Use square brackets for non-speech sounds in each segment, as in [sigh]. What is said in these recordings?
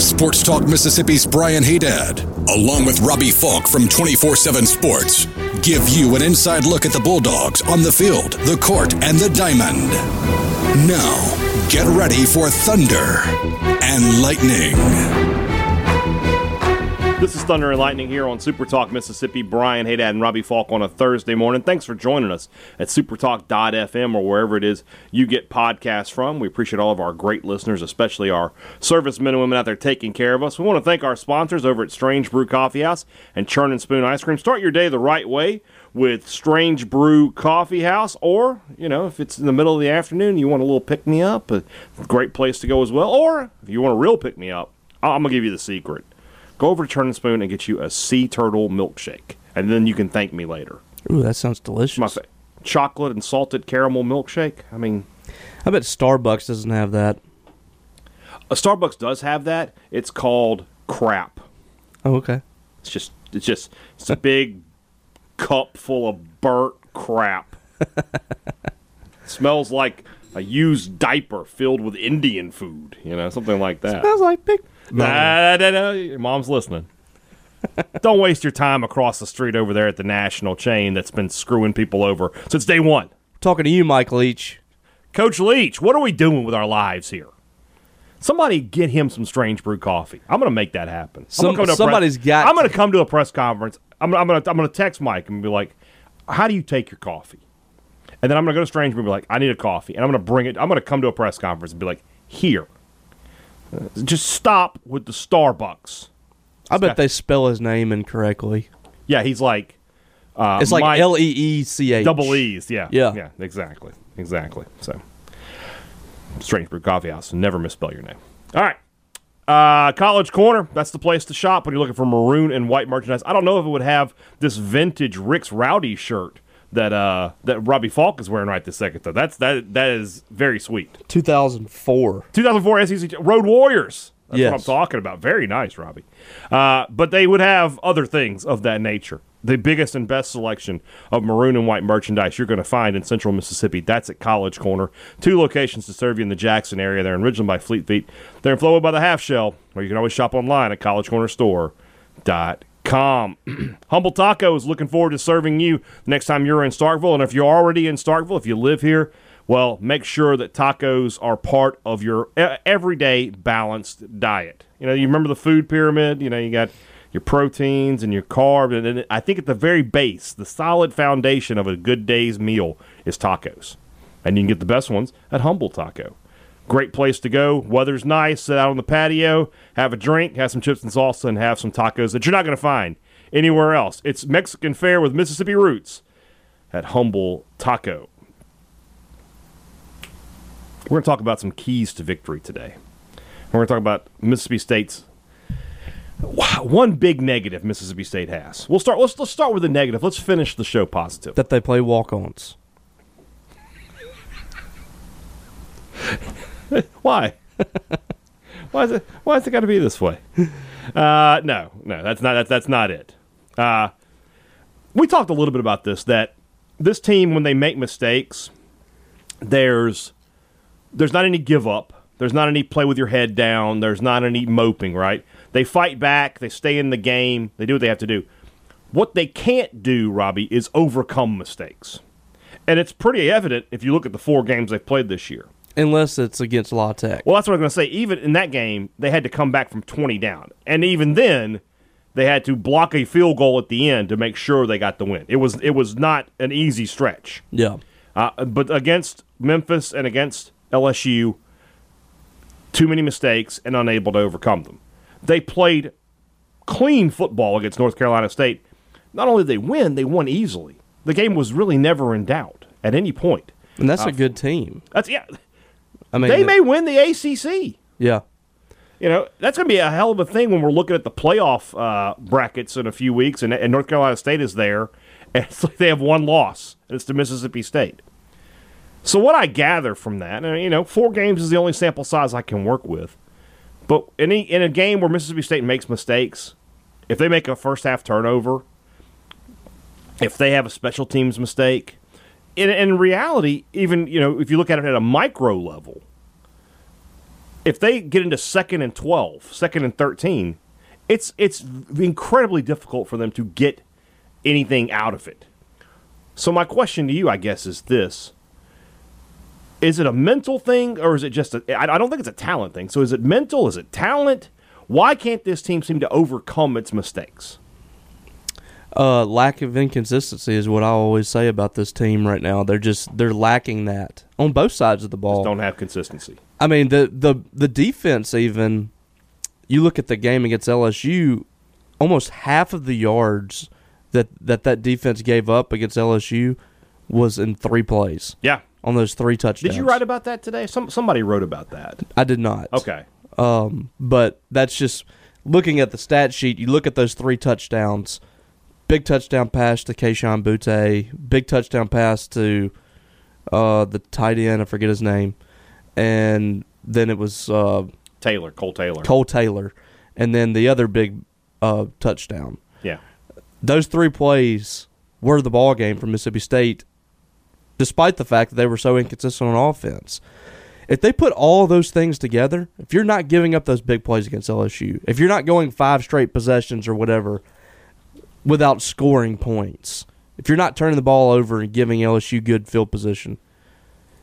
Super Talk Mississippi's Brian Haydad, along with Robbie Falk from 24 7 Sports, give you an inside look at the Bulldogs on the field, the court, and the diamond. Now, get ready for Thunder and Lightning. This is Thunder and Lightning here on Super Talk Mississippi. Brian Haydad and Robbie Falk on a Thursday morning. Thanks for joining us at supertalk.fm or wherever it is you get podcasts from. We appreciate all of our great listeners, especially our servicemen and women out there taking care of us. We want to thank our sponsors over at Strange Brew Coffee House and Churn and Spoon Ice Cream. Start your day the right way with Strange Brew Coffee House, or, you know, if it's in the middle of the afternoon, you want a little pick me up, a great place to go as well. Or if you want a real pick me up, I'm to give you the secret go over to Churn and Spoon and get you a sea turtle milkshake, and then you can thank me later. Ooh, that sounds delicious. My fa- chocolate and salted caramel milkshake. I mean, I bet Starbucks doesn't have that. a Starbucks does have that. It's called crap. Oh, okay. It's just, it's just, it's a big [laughs] cup full of burnt crap. [laughs] smells like a used diaper filled with Indian food. You know, something like that. Smells like big. Nah, nah, nah, Your mom's listening. [laughs] Don't waste your time across the street over there at the national chain that's been screwing people over since day one. Talking to you, Mike Leach. Coach Leach, what are we doing with our lives here? Somebody get him some strange brew coffee. I'm going to make that happen. I'm Some- gonna come to a somebody's press, got I'm going to. come to a press conference. I'm, I'm going to I'm going to text Mike and be like, "How do you take your coffee?" And then I'm going to go to Strange Brew and be like, "I need a coffee," and I'm going to bring it. I'm going to come to a press conference and be like, "Here, just stop with the Starbucks." I bet they spell his name incorrectly. Yeah, he's like uh, It's like L E E C H. double E's. Yeah, Yeah. yeah, exactly, exactly. So, Strange Brew Coffee House. Never misspell your name. All right, uh, College Corner. That's the place to shop when you're looking for maroon and white merchandise. I don't know if it would have this vintage Rick's Rowdy shirt that uh, that Robbie Falk is wearing right this second. Though that's that that is very sweet. 2004. 2004 SEC Road Warriors. That's Yes. what I'm talking about. Very nice, Robbie. Uh, but they would have other things of that nature. The biggest and best selection of maroon and white merchandise you're going to find in Central Mississippi. That's at College Corner. Two locations to serve you in the Jackson area. They're in Ridgeland by Fleet Feet. They're in Flowood by the Half Shell, or you can always shop online at collegecornerstore.com. [clears throat] Humble Taco is looking forward to serving you next time you're in Starkville. And if you're already in Starkville, if you live here, well, make sure that tacos are part of your everyday balanced diet. You know, you remember the food pyramid? You know, you got your proteins and your carbs. And I think at the very base, the solid foundation of a good day's meal is tacos. And you can get the best ones at Humble Taco. Great place to go. Weather's nice. Sit out on the patio, have a drink, have some chips and salsa, and have some tacos that you're not going to find anywhere else. It's Mexican fare with Mississippi roots at Humble Taco. We're going to talk about some keys to victory today. We're going to talk about Mississippi State's one big negative Mississippi State has. We'll start. Let's let's start with the negative. Let's finish the show positive. That they play walk ons. [laughs] [laughs] Why? [laughs] why is it? Why is it got to be this way? Uh, no, no, that's not that's that's not it. Uh, we talked a little bit about this. That this team, when they make mistakes, there's there's not any give up. There's not any play with your head down. There's not any moping. Right? They fight back. They stay in the game. They do what they have to do. What they can't do, Robbie, is overcome mistakes. And it's pretty evident if you look at the four games they've played this year. Unless it's against La Tech. Well, that's what I'm going to say. Even in that game, they had to come back from 20 down. And even then, they had to block a field goal at the end to make sure they got the win. It was it was not an easy stretch. yeah. Uh, but against Memphis and against LSU, too many mistakes and unable to overcome them. They played clean football against North Carolina State. Not only did they win, they won easily. The game was really never in doubt at any point. And that's a good team. That's yeah. I mean, They may win the ACC. Yeah. You know, that's going to be a hell of a thing when we're looking at the playoff uh, brackets in a few weeks, and, and North Carolina State is there, [laughs] and it's like they have one loss, and it's to Mississippi State. So what I gather from that, and you know, four games is the only sample size I can work with. But in a, in a game where Mississippi State makes mistakes, if they make a first half turnover, if they have a special teams mistake, in, in reality, even you know, if you look at it at a micro level, if they get into second and 12, second and 13, it's it's incredibly difficult for them to get anything out of it. So my question to you, I guess, is this: Is it a mental thing, or is it just a? I don't think it's a talent thing. So is it mental? Is it talent? Why can't this team seem to overcome its mistakes? Uh, lack of inconsistency is what I always say about this team right now. They're just they're lacking that on both sides of the ball. Just don't have consistency. I mean the the the defense even. You look at the game against LSU, almost half of the yards that that that defense gave up against LSU was in three plays Yeah. on those three touchdowns. Did you write about that today? Some somebody wrote about that. I did not. Okay. Um, but that's just looking at the stat sheet. You look at those three touchdowns. Big touchdown pass to Kayshon Boutte. Big touchdown pass to uh, the tight end. I forget his name. And then it was uh, Taylor, Kole Taylor. Kole Taylor. And then the other big uh, touchdown. Yeah. Those three plays were the ball game for Mississippi State, despite the fact that they were so inconsistent on offense. If they put all those things together, if you're not giving up those big plays against LSU, if you're not going five straight possessions or whatever without scoring points, if you're not turning the ball over and giving LSU good field position,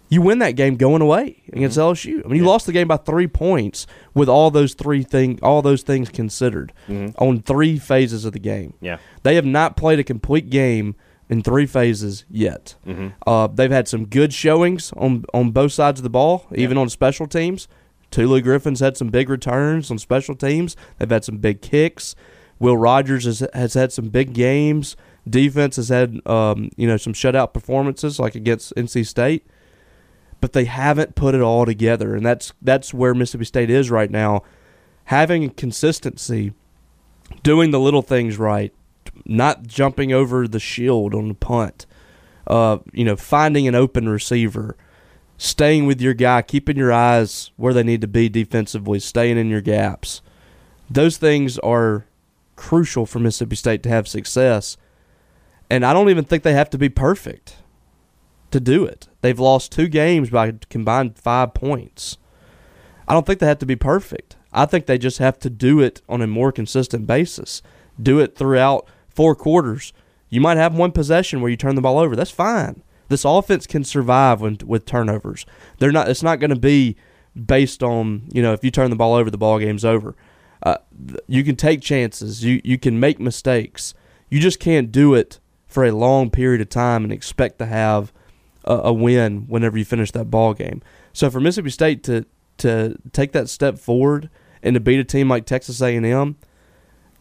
you win that game going away against mm-hmm. LSU. I mean, you lost the game by three points with all those three thing, all those things considered mm-hmm. on three phases of the game. Yeah. They have not played a complete game in three phases yet. Mm-hmm. Uh, they've had some good showings on on both sides of the ball, even on special teams. Tulu Griffin's had some big returns on special teams. They've had some big kicks. Will Rogers has, has had some big games. Defense has had um, you know some shutout performances like against NC State, but they haven't put it all together, and that's that's where Mississippi State is right now. Having consistency, doing the little things right, not jumping over the shield on the punt, uh, you know, finding an open receiver, staying with your guy, keeping your eyes where they need to be defensively, staying in your gaps. Those things are crucial for Mississippi State to have success. And I don't even think they have to be perfect to do it. They've lost two games by combined five points. I don't think they have to be perfect. I think they just have to do it on a more consistent basis. Do it throughout four quarters. You might have one possession where you turn the ball over. That's fine. This offense can survive when, with turnovers. They're not. It's not going to be based on you know if you turn the ball over, the ball game's over. Uh, th- you can take chances. You you can make mistakes. You just can't do it for a long period of time and expect to have a, a win whenever you finish that ball game. So for Mississippi State to to take that step forward and to beat a team like Texas A&M,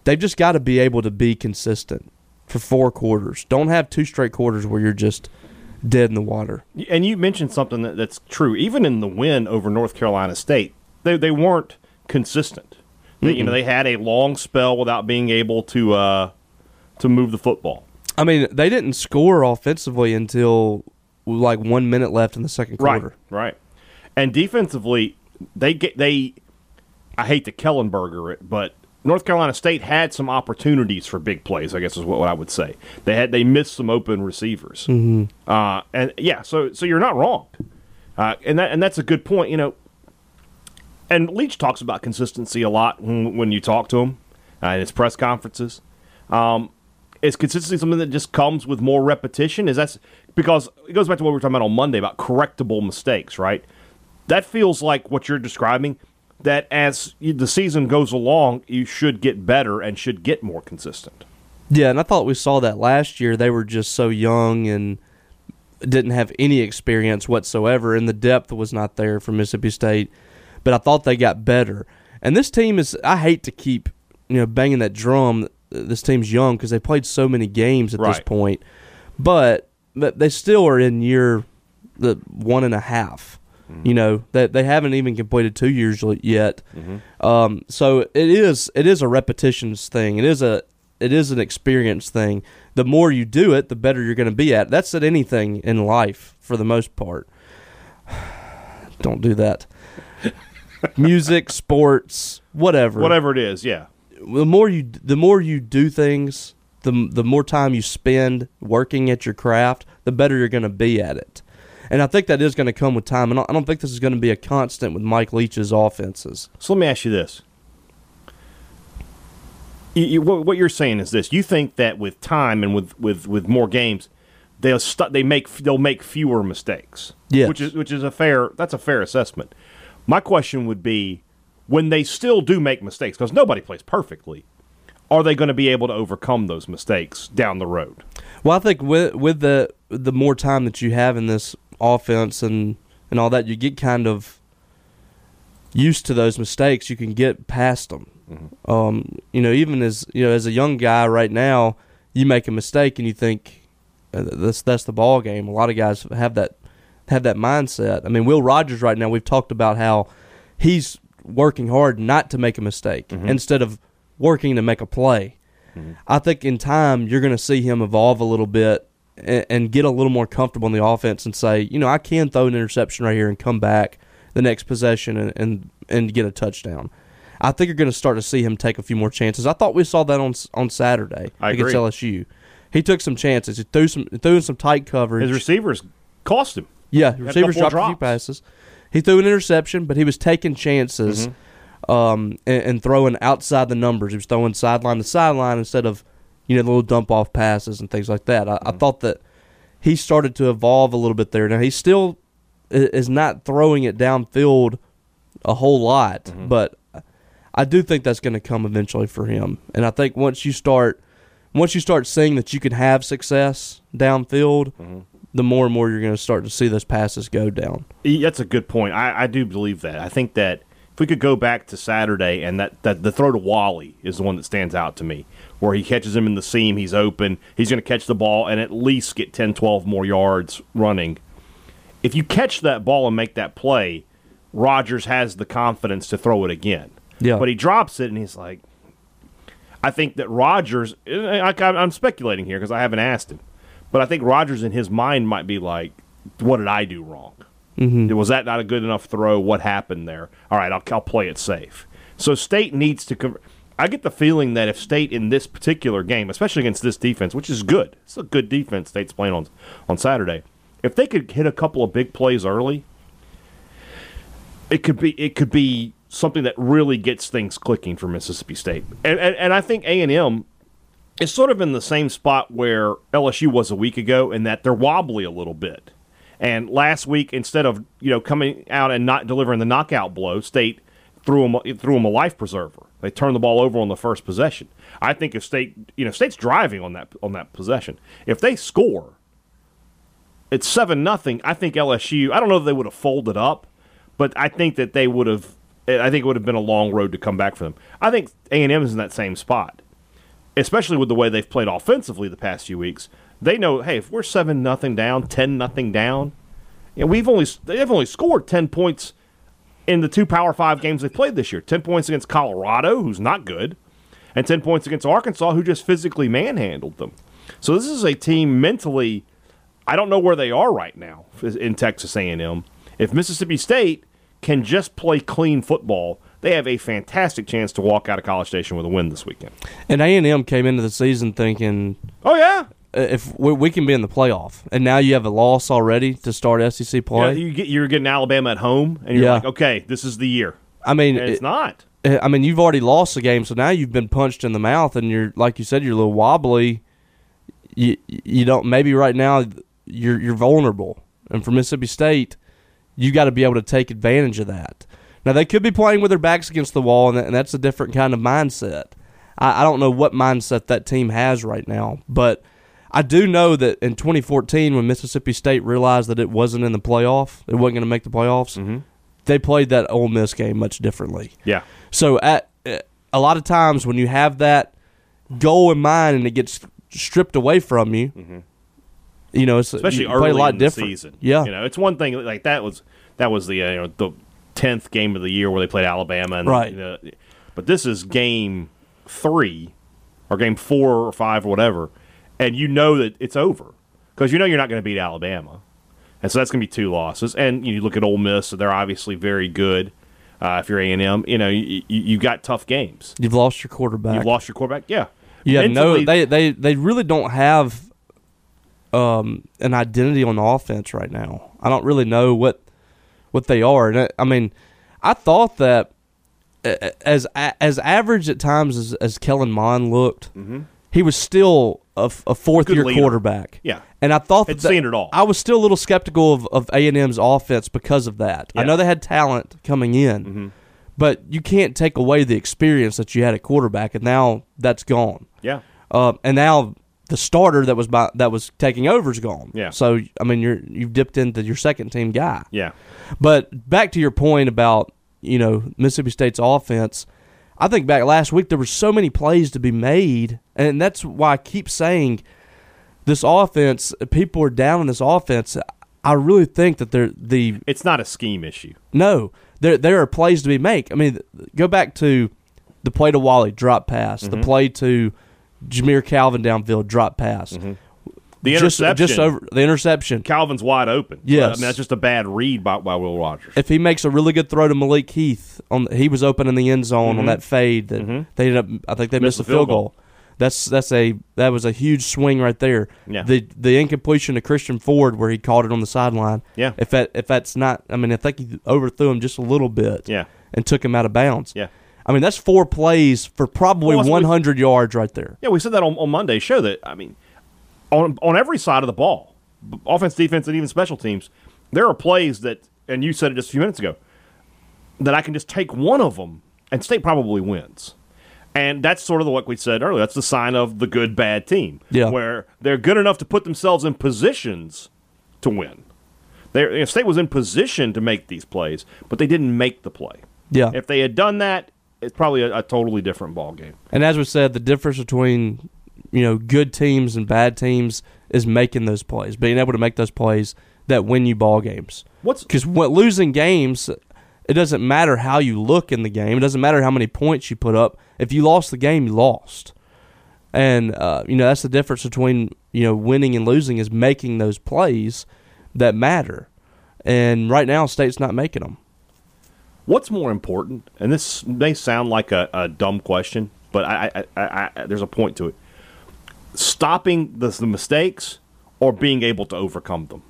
they've just got to be able to be consistent for four quarters. Don't have two straight quarters where you're just dead in the water. And you mentioned something that, that's true. Even in the win over North Carolina State, they they weren't consistent. They, you know, they had a long spell without being able to uh, to move the football. I mean, they didn't score offensively until like one minute left in the second quarter. Right, right. And defensively, they get they. I hate to Kellenberger it, but North Carolina State had some opportunities for big plays. I guess is what, what I would say. They had they missed some open receivers. Mm-hmm. Uh, and yeah, so so you're not wrong, uh, and that and that's a good point. You know, and Leach talks about consistency a lot when, you talk to him uh, in his press conferences. Um, is consistency something that just comes with more repetition? Is that because it goes back to what we were talking about on Monday about correctable mistakes, right? That feels like what you're describing. That as the season goes along, you should get better and should get more consistent. Yeah, and I thought we saw that last year. They were just so young and didn't have any experience whatsoever, and the depth was not there for Mississippi State. But I thought they got better. And this team is, I hate to keep, you know, banging that drum. This team's young because they played so many games at this point, but but they still are in year the one and a half. You know that they, haven't even completed two years yet. Um, so it is it is a repetitions thing. It is a it is an experience thing. The more you do it, the better you're going to be at. That's at anything in life for the most part. [sighs] Don't do that. [laughs] Music, sports, whatever. Whatever it is, yeah. The more you the more you do things, the the more time you spend working at your craft, the better you're going to be at it. And I think that is going to come with time. And I don't think this is going to be a constant with Mike Leach's offenses. So let me ask you this. You, you, what, what you're saying is this: you think that with time and with, with, with more games, they'll stu- they make they'll make fewer mistakes. Yes. which is which is a fair that's a fair assessment. My question would be, when they still do make mistakes, because nobody plays perfectly, are they going to be able to overcome those mistakes down the road? Well, I think with with the the more time that you have in this offense and and all that, you get kind of used to those mistakes. You can get past them. Um, you know, even as you know, as a young guy right now, you make a mistake and you think uh, that's that's the ball game. A lot of guys have that have that mindset. I mean, Will Rogers right now. We've talked about how he's working hard not to make a mistake mm-hmm. instead of working to make a play. Mm-hmm. I think in time you're going to see him evolve a little bit and, and get a little more comfortable in the offense and say, you know, I can throw an interception right here and come back the next possession and and, and get a touchdown. I think you're going to start to see him take a few more chances. I thought we saw that on on Saturday I against agree. LSU. He took some chances. He threw some threw in some tight coverage. His receivers cost him. Yeah, receivers dropped a few passes. He threw an interception, but he was taking chances Mm-hmm. um, and, and throwing outside the numbers. He was throwing sideline to sideline instead of you know the little dump off passes and things like that. I, I Mm-hmm. thought that he started to evolve a little bit there. Now he still is not throwing it downfield a whole lot, Mm-hmm. but I do think that's going to come eventually for him. And I think once you start once you start seeing that you can have success downfield, Mm-hmm. The more and more you're going to start to see those passes go down. That's a good point. I, I do believe that. I think that if we could go back to Saturday and that, that the throw to Walley is the one that stands out to me, where he catches him in the seam, he's open, he's going to catch the ball and at least get 10, 12 more yards running. If you catch that ball and make that play, Rogers has the confidence to throw it again. Yeah. But he drops it and he's like, I think that Rogers, eh, I, I'm speculating here because I haven't asked him, but I think Rogers in his mind might be like, what did I do wrong? Mm-hmm. Was that not a good enough throw? What happened there? All right, I'll, I'll play it safe. So State needs to. Conver- I get the feeling that if State in this particular game, especially against this defense, which is good, it's a good defense State's playing on on Saturday. If they could hit a couple of big plays early, it could be it could be something that really gets things clicking for Mississippi State. And and, and I think A and M is sort of in the same spot where LSU was a week ago, in that they're wobbly a little bit. And last week, instead of you know coming out and not delivering the knockout blow, State threw them threw them a life preserver. They turned the ball over on the first possession. I think if State you know State's driving on that on that possession, if they score, it's seven nothing. I think LSU. I don't know if they would have folded up, but I think that they would have. I think it would have been a long road to come back for them. I think A and M is in that same spot, especially with the way they've played offensively the past few weeks. They know, hey, if we're seven nothing down, ten nothing down, know, we've only they've only scored ten points in the two Power Five games they played this year. Ten points against Colorado, who's not good, and ten points against Arkansas, who just physically manhandled them. So this is a team mentally. I don't know where they are right now in Texas A&M. If Mississippi State can just play clean football, they have a fantastic chance to walk out of College Station with a win this weekend. And A and M came into the season thinking Oh yeah, uh, if we, we can be in the playoff, and now you have a loss already to start SEC yeah play. you get you're getting Alabama at home, and you're Yeah. like, okay, this is the year. I mean, it's it- not. Uh, I mean, you've already lost the game, so now you've been punched in the mouth, and you're like you said, you're a little wobbly. You you don't maybe right now you're you're vulnerable, and for Mississippi State, you got to be able to take advantage of that. Now they could be playing with their backs against the wall, and, and that's a different kind of mindset. I, I don't know what mindset that team has right now, but I do know that in 2014, when Mississippi State realized that it wasn't in the playoff, it wasn't going to make the playoffs, they played that Ole Miss game much differently. Yeah, So at a lot of times when you have that goal in mind and it gets stripped away from you, you know, it's, especially you early play a lot in different. the season. Yeah, you know, it's one thing like that was that was the uh, you know the tenth game of the year where they played Alabama, and Right. know, but this is game three or game four or five or whatever, and you know that it's over because you know you're not going to beat Alabama, and so that's going to be two losses. And you look at Ole Miss; they're obviously very good. Uh, if you're A and M, you know you, you you got tough games. You've lost your quarterback. You've lost your quarterback. Yeah, You have no. They they they really don't have um, an identity on the offense right now. I don't really know what what they are. And I, I mean, I thought that as as average at times as, as Kellen Mond looked, he was still a fourth Mm-hmm. Good year leader. quarterback. Yeah. and I thought Had that seen it all. I was still a little skeptical of of A and M's offense because of that. I know they had talent coming in. Mm-hmm. But you can't take away the experience that you had at quarterback, and now that's gone. yeah, Uh, and now the starter that was by, that was taking over is gone. Yeah. So I mean, you're you've dipped into your second team guy. yeah. But back to your point about you know Mississippi State's offense, I think back last week there were so many plays to be made, and that's why I keep saying this offense. People are down in this offense. I really think that they're the It's not a scheme issue. no, there there are plays to be made. I mean, go back to the play to Walley drop pass, Mm-hmm. the play to Jamire Calvin downfield drop pass, Mm-hmm. The just interception. just over the interception. Calvin's wide open. Yes. I mean that's just a bad read by, by Will Rogers. If he makes a really good throw to Malik Heath, on he was open in the end zone on that fade that they ended up. I think they missed, Mm-hmm. Missed a field field goal. That's that's a that was a huge swing right there. Yeah. The the incompletion to Christian Ford where he caught it on the sideline. Yeah. If that if that's not, I mean, I think he overthrew him just a little bit. Yeah. And took him out of bounds. Yeah. I mean, that's four plays for probably Well, that's what we- 100 yards right there. Yeah, we said that on, on Monday's show that I mean, on on every side of the ball, offense, defense, and even special teams, there are plays that, and you said it just a few minutes ago, that I can just take one of them and State probably wins. And that's sort of the, what we said earlier. That's the sign of the good bad team, Yeah. where they're good enough to put themselves in positions to win. Know, State was in position to make these plays, but they didn't make the play. Yeah. If they had done that, it's probably a, a totally different ball game. And as we said, the difference between you know good teams and bad teams is making those plays, being able to make those plays that win you ball games. What's Because losing games, it doesn't matter how you look in the game. It doesn't matter how many points you put up. If you lost the game, you lost. And uh, you know that's the difference between you know winning and losing is making those plays that matter. And right now, State's not making them. What's more important? And this may sound like a, a dumb question, but I, I, I, there's a point to it. Stopping the, the mistakes or being able to overcome them.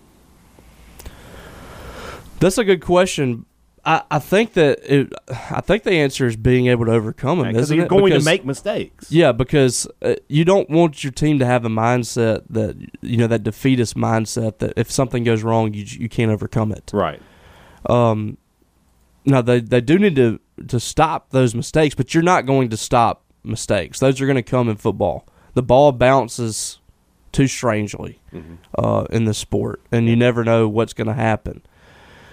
That's a good question. I, I think that it, I think the answer is being able to overcome them. Because isn't you're going Because- to make mistakes. Yeah, because uh, you don't want your team to have a mindset that you know that defeatist mindset that if something goes wrong, you you can't overcome it. Right. Now they they do need to to stop those mistakes, but you're not going to stop mistakes. Those are going to come in football. The ball bounces too strangely uh, in the sport, and you never know what's going to happen.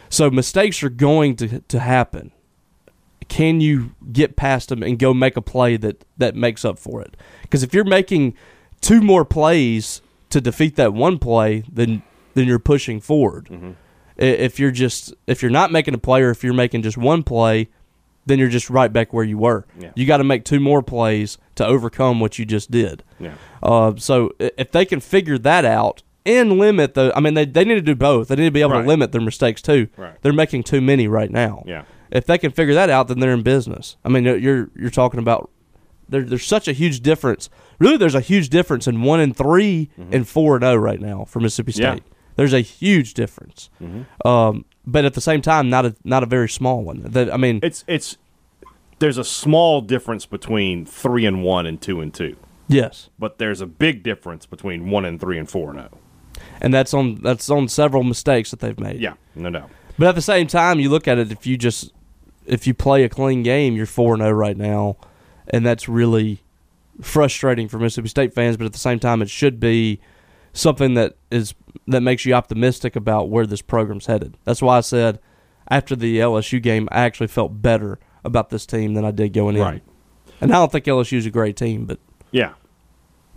So mistakes are going to to happen. Can you get past them and go make a play that that makes up for it? Because if you're making two more plays to defeat that one play, then then you're pushing forward. I- If you're just if you're not making a play, or if you're making just one play, then you're just right back where you were. Yeah. You got to make two more plays to overcome what you just did. Yeah. Uh, so if they can figure that out and limit the, I mean, they, they need to do both. They need to be able Right. to limit their mistakes too. Right. They're making too many right now. Yeah. If they can figure that out, then they're in business. I mean, you're you're talking about there, there's such a huge difference. Really, there's a huge difference in one and 3 and four and zero right now for Mississippi State. Yeah. There's a huge difference. Um, but at the same time, not a not a very small one. That I mean, It's it's there's a small difference between three and one and two and two, yes. but there's a big difference between one and three and four and zero. and that's on that's on several mistakes that they've made. Yeah, no doubt. But at the same time, you look at it if you just if you play a clean game, you're four and four zero right now, and that's really frustrating for Mississippi State fans. But at the same time, it should be something that is that makes you optimistic about where this program's headed. That's why I said after the LSU game, I actually felt better about this team than I did going in. Right. And I don't think LSU's a great team, but Yeah.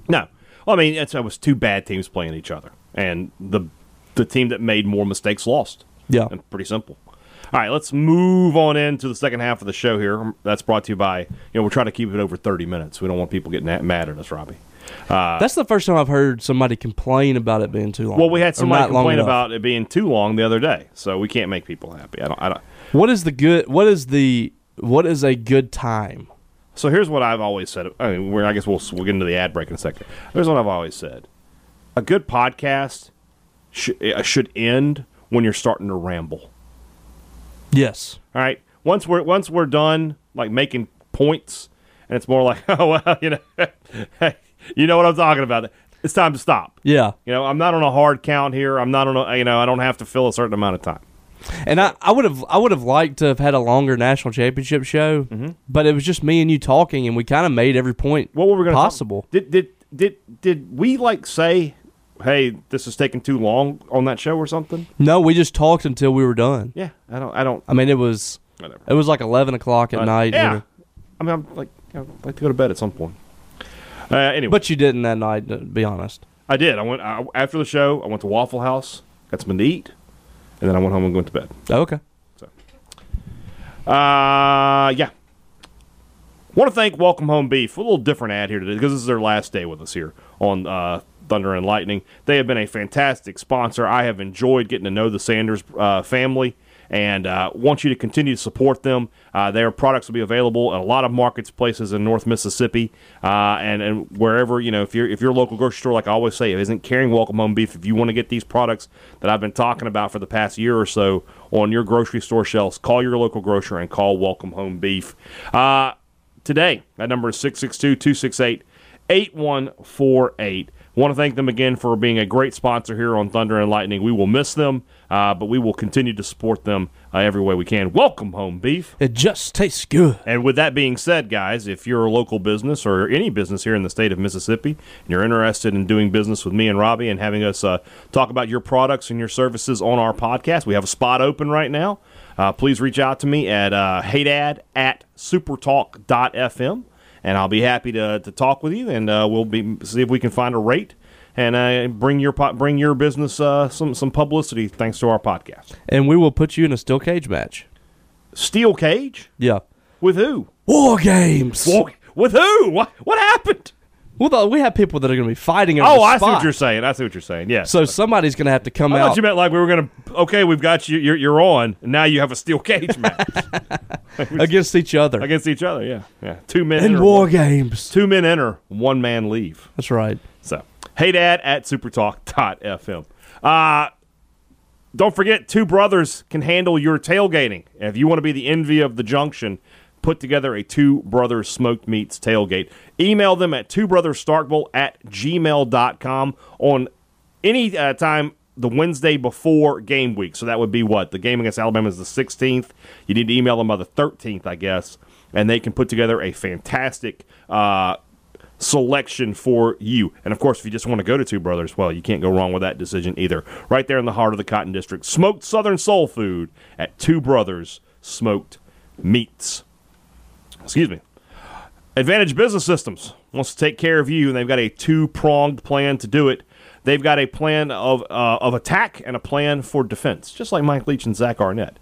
No. Well, I mean, it's, it was two bad teams playing each other, and the the team that made more mistakes lost. yeah, And pretty simple. All right, let's move on into the second half of the show here. That's brought to you by, you know, we're trying to keep it over 30 minutes. We don't want people getting mad at us, Robbie. That's the first time I've heard somebody complain about it being too long. Well, we had somebody complain about it being too long the other day, so we can't make people happy. I don't. I don't. what is the good. What is the what is a good time? So here's what I've always said. I mean, we're, I guess we'll we'll get into the ad break in a second. Here's what I've always said: a good podcast should uh, should end when you're starting to ramble. Yes. All right. Once we're once we're done like making points, and it's more like, [laughs] oh well, you know, [laughs] you know what I'm talking about. It's time to stop. Yeah. You know, I'm not on a hard count here. I'm not on a you know, I don't have to fill a certain amount of time. And I, I would have I would have liked to have had a longer national championship show, Mm-hmm. but it was just me and you talking, and we kind of made every point What were we going to possible. Did did did did we like say, hey, this is taking too long on that show or something? No, we just talked until we were done. Yeah, I don't. I don't. I mean, it was Whatever. it was like eleven o'clock at night. Yeah. I mean, I'm like, I'd like to go to bed at some point. Uh, anyway, but you didn't that night. To be honest. I did. I went I, after the show. I went to Waffle House, got something to eat, and then I went home and went to bed. Okay. Uh, yeah. Want to thank Welcome Home Beef. A little different ad here today because this is their last day with us here on uh, Thunder and Lightning. They have been a fantastic sponsor. I have enjoyed getting to know the Sanders uh, family and uh, want you to continue to support them. Uh, their products will be available in a lot of markets, places in North Mississippi, uh, and and wherever you know. If you're if your local grocery store, like I always say, isn't carrying Welcome Home Beef, if you want to get these products that I've been talking about for the past year or so on your grocery store shelves, call your local grocer and call Welcome Home Beef. Uh, today. That number is 662 268 8148. Want to thank them again for being a great sponsor here on Thunder and Lightning. We will miss them, uh, but we will continue to support them uh, every way we can. Welcome home, Beef. It just tastes good. And with that being said, guys, if you're a local business or any business here in the state of Mississippi, and you're interested in doing business with me and Robbie and having us uh, talk about your products and your services on our podcast, we have a spot open right now. Uh, please reach out to me at uh, heydad at supertalk.fm, and I'll be happy to, to talk with you, and uh, we'll be see if we can find a rate and uh, bring your po- bring your business uh, some some publicity thanks to our podcast. And we will put you in a steel cage match. Steel cage Yeah. with who? War games. War- With who? What what happened? Well, we have people that are going to be fighting. over Oh, the I see what you're saying. I see what you're saying. Yeah. So somebody's going to have to come I out. thought you meant like we were gonna. Okay, we've got you. You're, you're on. And now you have a steel cage match [laughs] [laughs] against each other against each other. Yeah, yeah. Two men in war one- games. Two men enter. One man leave. That's right. So, hey, dad at supertalk.fm. Uh, don't forget, two brothers can handle your tailgating. If you want to be the envy of the junction, put together a two brothers smoked meats tailgate. Email them at twobrotherstarkville at gmail.com on any uh, time the Wednesday before game week. So that would be what? The game against Alabama is the 16th. You need to email them by the 13th, I guess. And they can put together a fantastic uh, selection for you. And of course, if you just want to go to Two Brothers, well, you can't go wrong with that decision either. Right there in the heart of the Cotton District, smoked Southern soul food at Two Brothers Smoked Meats. Excuse me. Advantage Business Systems wants to take care of you, and they've got a two pronged plan to do it. They've got a plan of uh, of attack and a plan for defense, just like Mike Leach and Zach Arnett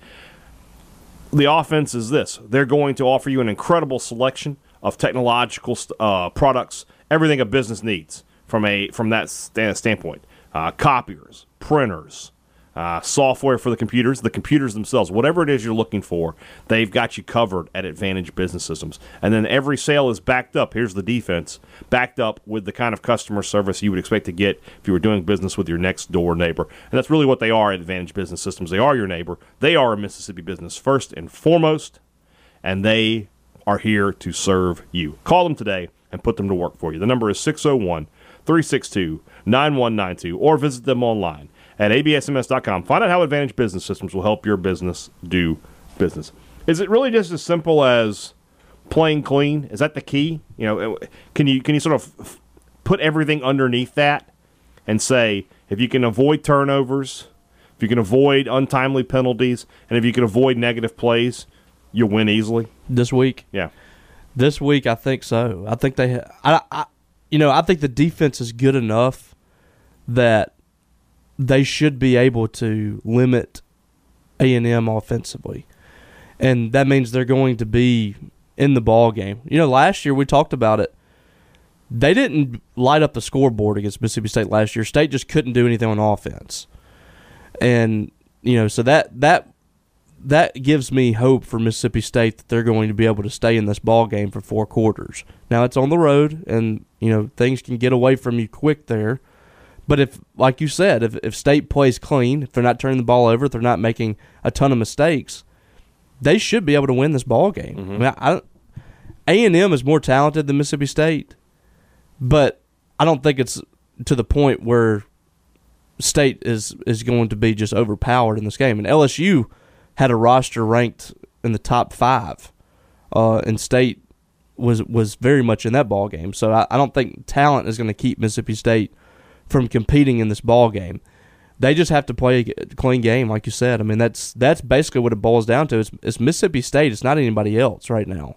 the offense is this they're going to offer you an incredible selection of technological uh, products everything a business needs from a from that sta- standpoint uh, copiers printers uh, software for the computers the computers themselves whatever it is you're looking for they've got you covered at advantage business systems and then every sale is backed up here's the defense backed up with the kind of customer service you would expect to get if you were doing business with your next door neighbor and that's really what they are at advantage business systems they are your neighbor they are a mississippi business first and foremost and they are here to serve you. Call them today and put them to work for you. The number is 601 362 9192 or visit them online at absms.com. Find out how Advantage Business Systems will help your business do business. Is it really just as simple as playing clean? Is that the key? You know, can you can you sort of put everything underneath that and say if you can avoid turnovers, if you can avoid untimely penalties, and if you can avoid negative plays, you'll win easily? This week, Yeah. this week, I think so. I think they, I, I, you know, I think the defense is good enough that they should be able to limit A and M offensively, and that means they're going to be in the ball game. You know, last year we talked about it. They didn't light up the scoreboard against Mississippi State last year. State just couldn't do anything on offense, and you know, so that that that gives me hope for Mississippi State that they're going to be able to stay in this ball game for four quarters. Now it's on the road, and you know things can get away from you quick there. But if, like you said, if, if State plays clean, if they're not turning the ball over, if they're not making a ton of mistakes, they should be able to win this ball game. Mm-hmm. I mean, I, A and M is more talented than Mississippi State, but I don't think it's to the point where State is is going to be just overpowered in this game. And LSU had a roster ranked in the top five, uh, and State was was very much in that ball game. So I, I don't think talent is going to keep Mississippi State from competing in this ball game. They just have to play a clean game, like you said. I mean, that's that's basically what it boils down to. It's, it's Mississippi State. It's not anybody else right now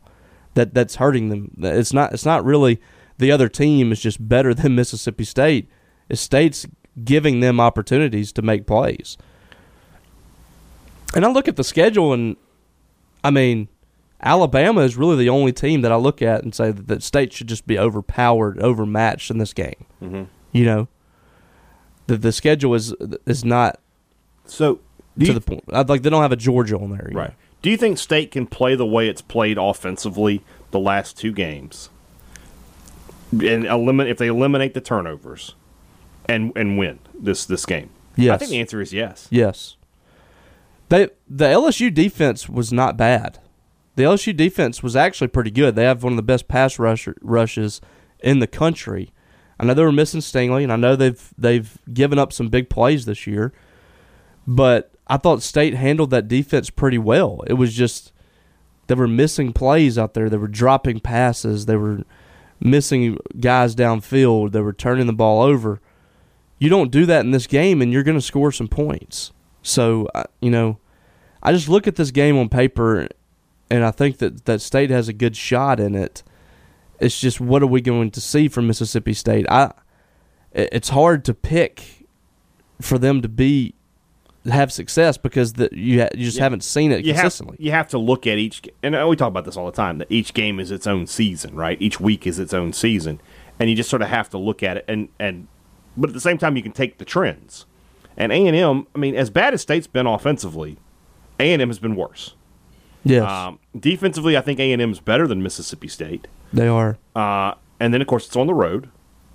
that that's hurting them. It's not. It's not really the other team is just better [laughs] than Mississippi State. It's State's giving them opportunities to make plays. And I look at the schedule, and I mean, Alabama is really the only team that I look at and say that, that State should just be overpowered, overmatched in this game. Mm-hmm. You know, the the schedule is is not So, to you, the point. I'd like they don't have a Georgia on there. right? Do you think State can play the way it's played offensively the last two games, and eliminate if they eliminate the turnovers, and and win this this game? Yes, I think the answer is yes. Yes. They the LSU defense was not bad. The LSU defense was actually pretty good. They have one of the best pass rush, rushes in the country. I know they were missing Stingley, and I know they've they've given up some big plays this year. But I thought State handled that defense pretty well. It was just they were missing plays out there. They were dropping passes. They were missing guys downfield. They were turning the ball over. You don't do that in this game, and you're going to score some points. So, you know, I just look at this game on paper, and I think that, that State has a good shot in it. It's just what are we going to see from Mississippi State? I, it's hard to pick for them to be have success because the, you ha, you just Yeah. haven't seen it you have, consistently. you have to look at each, and we talk about this all the time. That each game is its own season, right? Each week is its own season, and you just sort of have to look at it, and and but at the same time, you can take the trends. And A and M, I mean, as bad as State's been offensively, A and M has been worse. Yes, Um, defensively, I think A and M is better than Mississippi State. they are. Uh, and then, of course, it's on the road.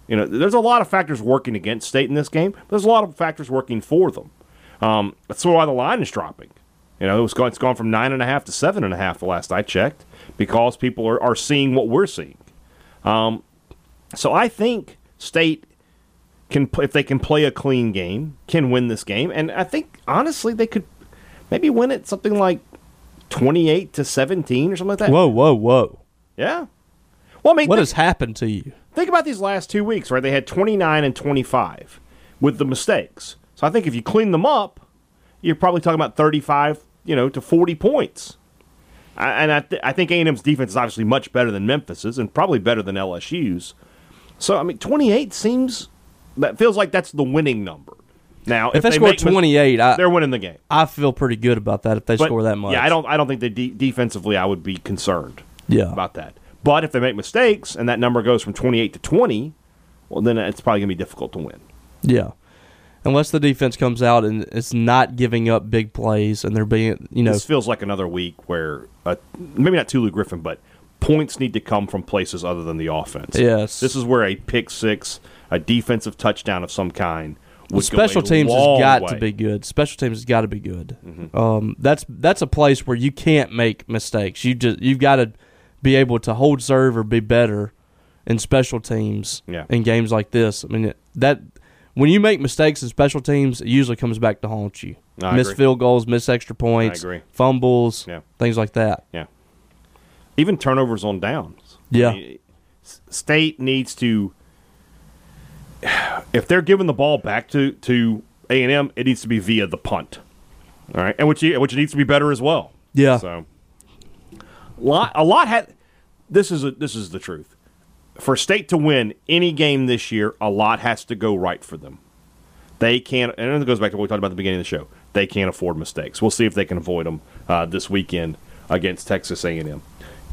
You know, there's a lot of factors working against State in this game. There's a lot of factors working for them. Um, that's why the line is dropping. You know, it's gone, it's gone from nine and a half to seven and a half the last I checked because people are, are seeing what we're seeing. Um, so I think State can, if they can play a clean game, can win this game, and I think honestly they could maybe win it something like twenty-eight to seventeen or something like that. Whoa, whoa, whoa! Yeah. Well, I mean, What thi- has happened to you? think about these last two weeks, right? They had 29 and 25 with the mistakes. So I think if you clean them up, you're probably talking about 35, you know, to 40 points. I- And I, th- I think A&M's defense is obviously much better than Memphis's and probably better than LSU's. So I mean, 28 seems that feels like that's the winning number. Now, If, they, score twenty eight, they're winning the game. I feel pretty good about that. If they But, score that much, Yeah, I don't. I don't think that de- defensively I would be concerned Yeah, about that. But if they make mistakes and that number goes from 28 to 20, well, then it's probably going to be difficult to win. Yeah. Unless the defense comes out and it's not giving up big plays and they're being, you know, This feels like another week where uh, maybe not Tulu Griffin, but points need to come from places other than the offense. Yes. This is where a pick six, a defensive touchdown of some kind, would special teams has got way. Mm-hmm. to be good. Special teams has got to be good. Um, that's that's a place where you can't make mistakes. You just you've got to be able to hold serve or be better in special teams Yeah. in games like this. I mean that when you make mistakes in special teams, it usually comes back to haunt you. I miss agree. field goals, miss extra points, fumbles, Yeah. things like that. Yeah. Even turnovers on downs. Yeah. I mean, State needs to [sighs] if they're giving the ball back to to A and M, it needs to be via the punt. All right, and which which needs to be better as well. Yeah. So, lot a lot had. This is a, this is the truth. For State to win any game this year, a lot has to go right for them. They can't, and it goes back to what we talked about at the beginning of the show. They can't afford mistakes. We'll see if they can avoid them uh, this weekend against Texas A&M.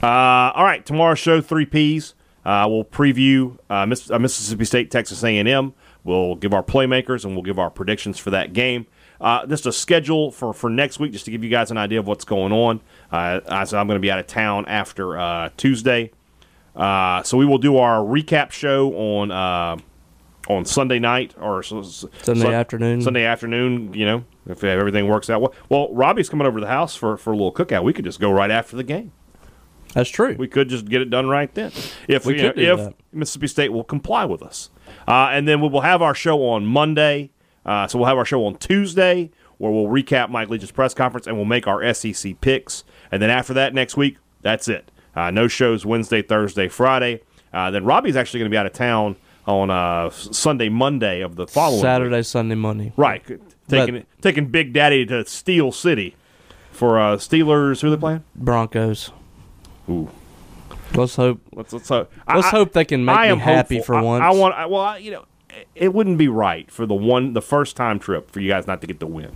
Uh, all right, tomorrow's show, three Ps. Uh, we'll preview uh, Miss, uh, Mississippi State, Texas A&M. We'll give our playmakers and we'll give our predictions for that game. Uh, just a schedule for, for next week, just to give you guys an idea of what's going on. Uh, as I'm going to be out of town after uh, Tuesday, uh, so we will do our recap show on uh, on Sunday night or Sunday Sun- afternoon. Sunday afternoon. You know, if everything works out well. Well, Robbie's coming over to the house for for a little cookout. We could just go right after the game. That's true. We could just get it done right then. If We you know, if that. Mississippi State will comply with us, uh, and then we will have our show on Monday. Uh, so we'll have our show on Tuesday where we'll recap Mike Leach's press conference and we'll make our SEC picks. And then after that, next week, that's it. Uh, no shows Wednesday, Thursday, Friday. Uh, then Robbie's actually going to be out of town on uh, Sunday, Monday of the following week. Saturday, Sunday, Monday. Right, taking taking Big Daddy to Steel City for uh, Steelers. Who are they playing? Broncos. Ooh. Let's hope. Let's let's hope. Let's I- hope they can make I me am happy hopeful. for I- once. I, want. I, well, I, you know, it wouldn't be right for the one, the first time trip for you guys not to get the win.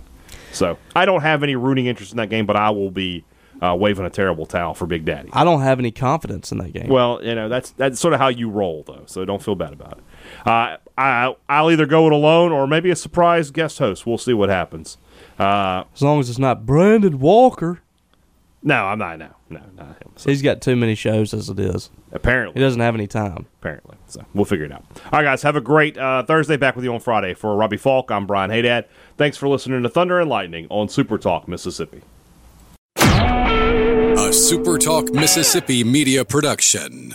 So I don't have any rooting interest in that game, but I will be uh, waving a terrible towel for Big Daddy. I don't have any confidence in that game. Well, you know that's that's sort of how you roll, though. So don't feel bad about it. Uh, I I'll either go it alone or maybe a surprise guest host. We'll see what happens. Uh, as long as it's not Brandon Walker. No, I'm not. No, no, not him. So, He's got too many shows as it is. apparently, He doesn't have any time. apparently. So we'll figure it out. All right, guys, have a great uh, Thursday. Back with you on Friday. For Robbie Falk, I'm Brian Haydad. Thanks for listening to Thunder and Lightning on Super Talk, Mississippi. A Super Talk Mississippi media production.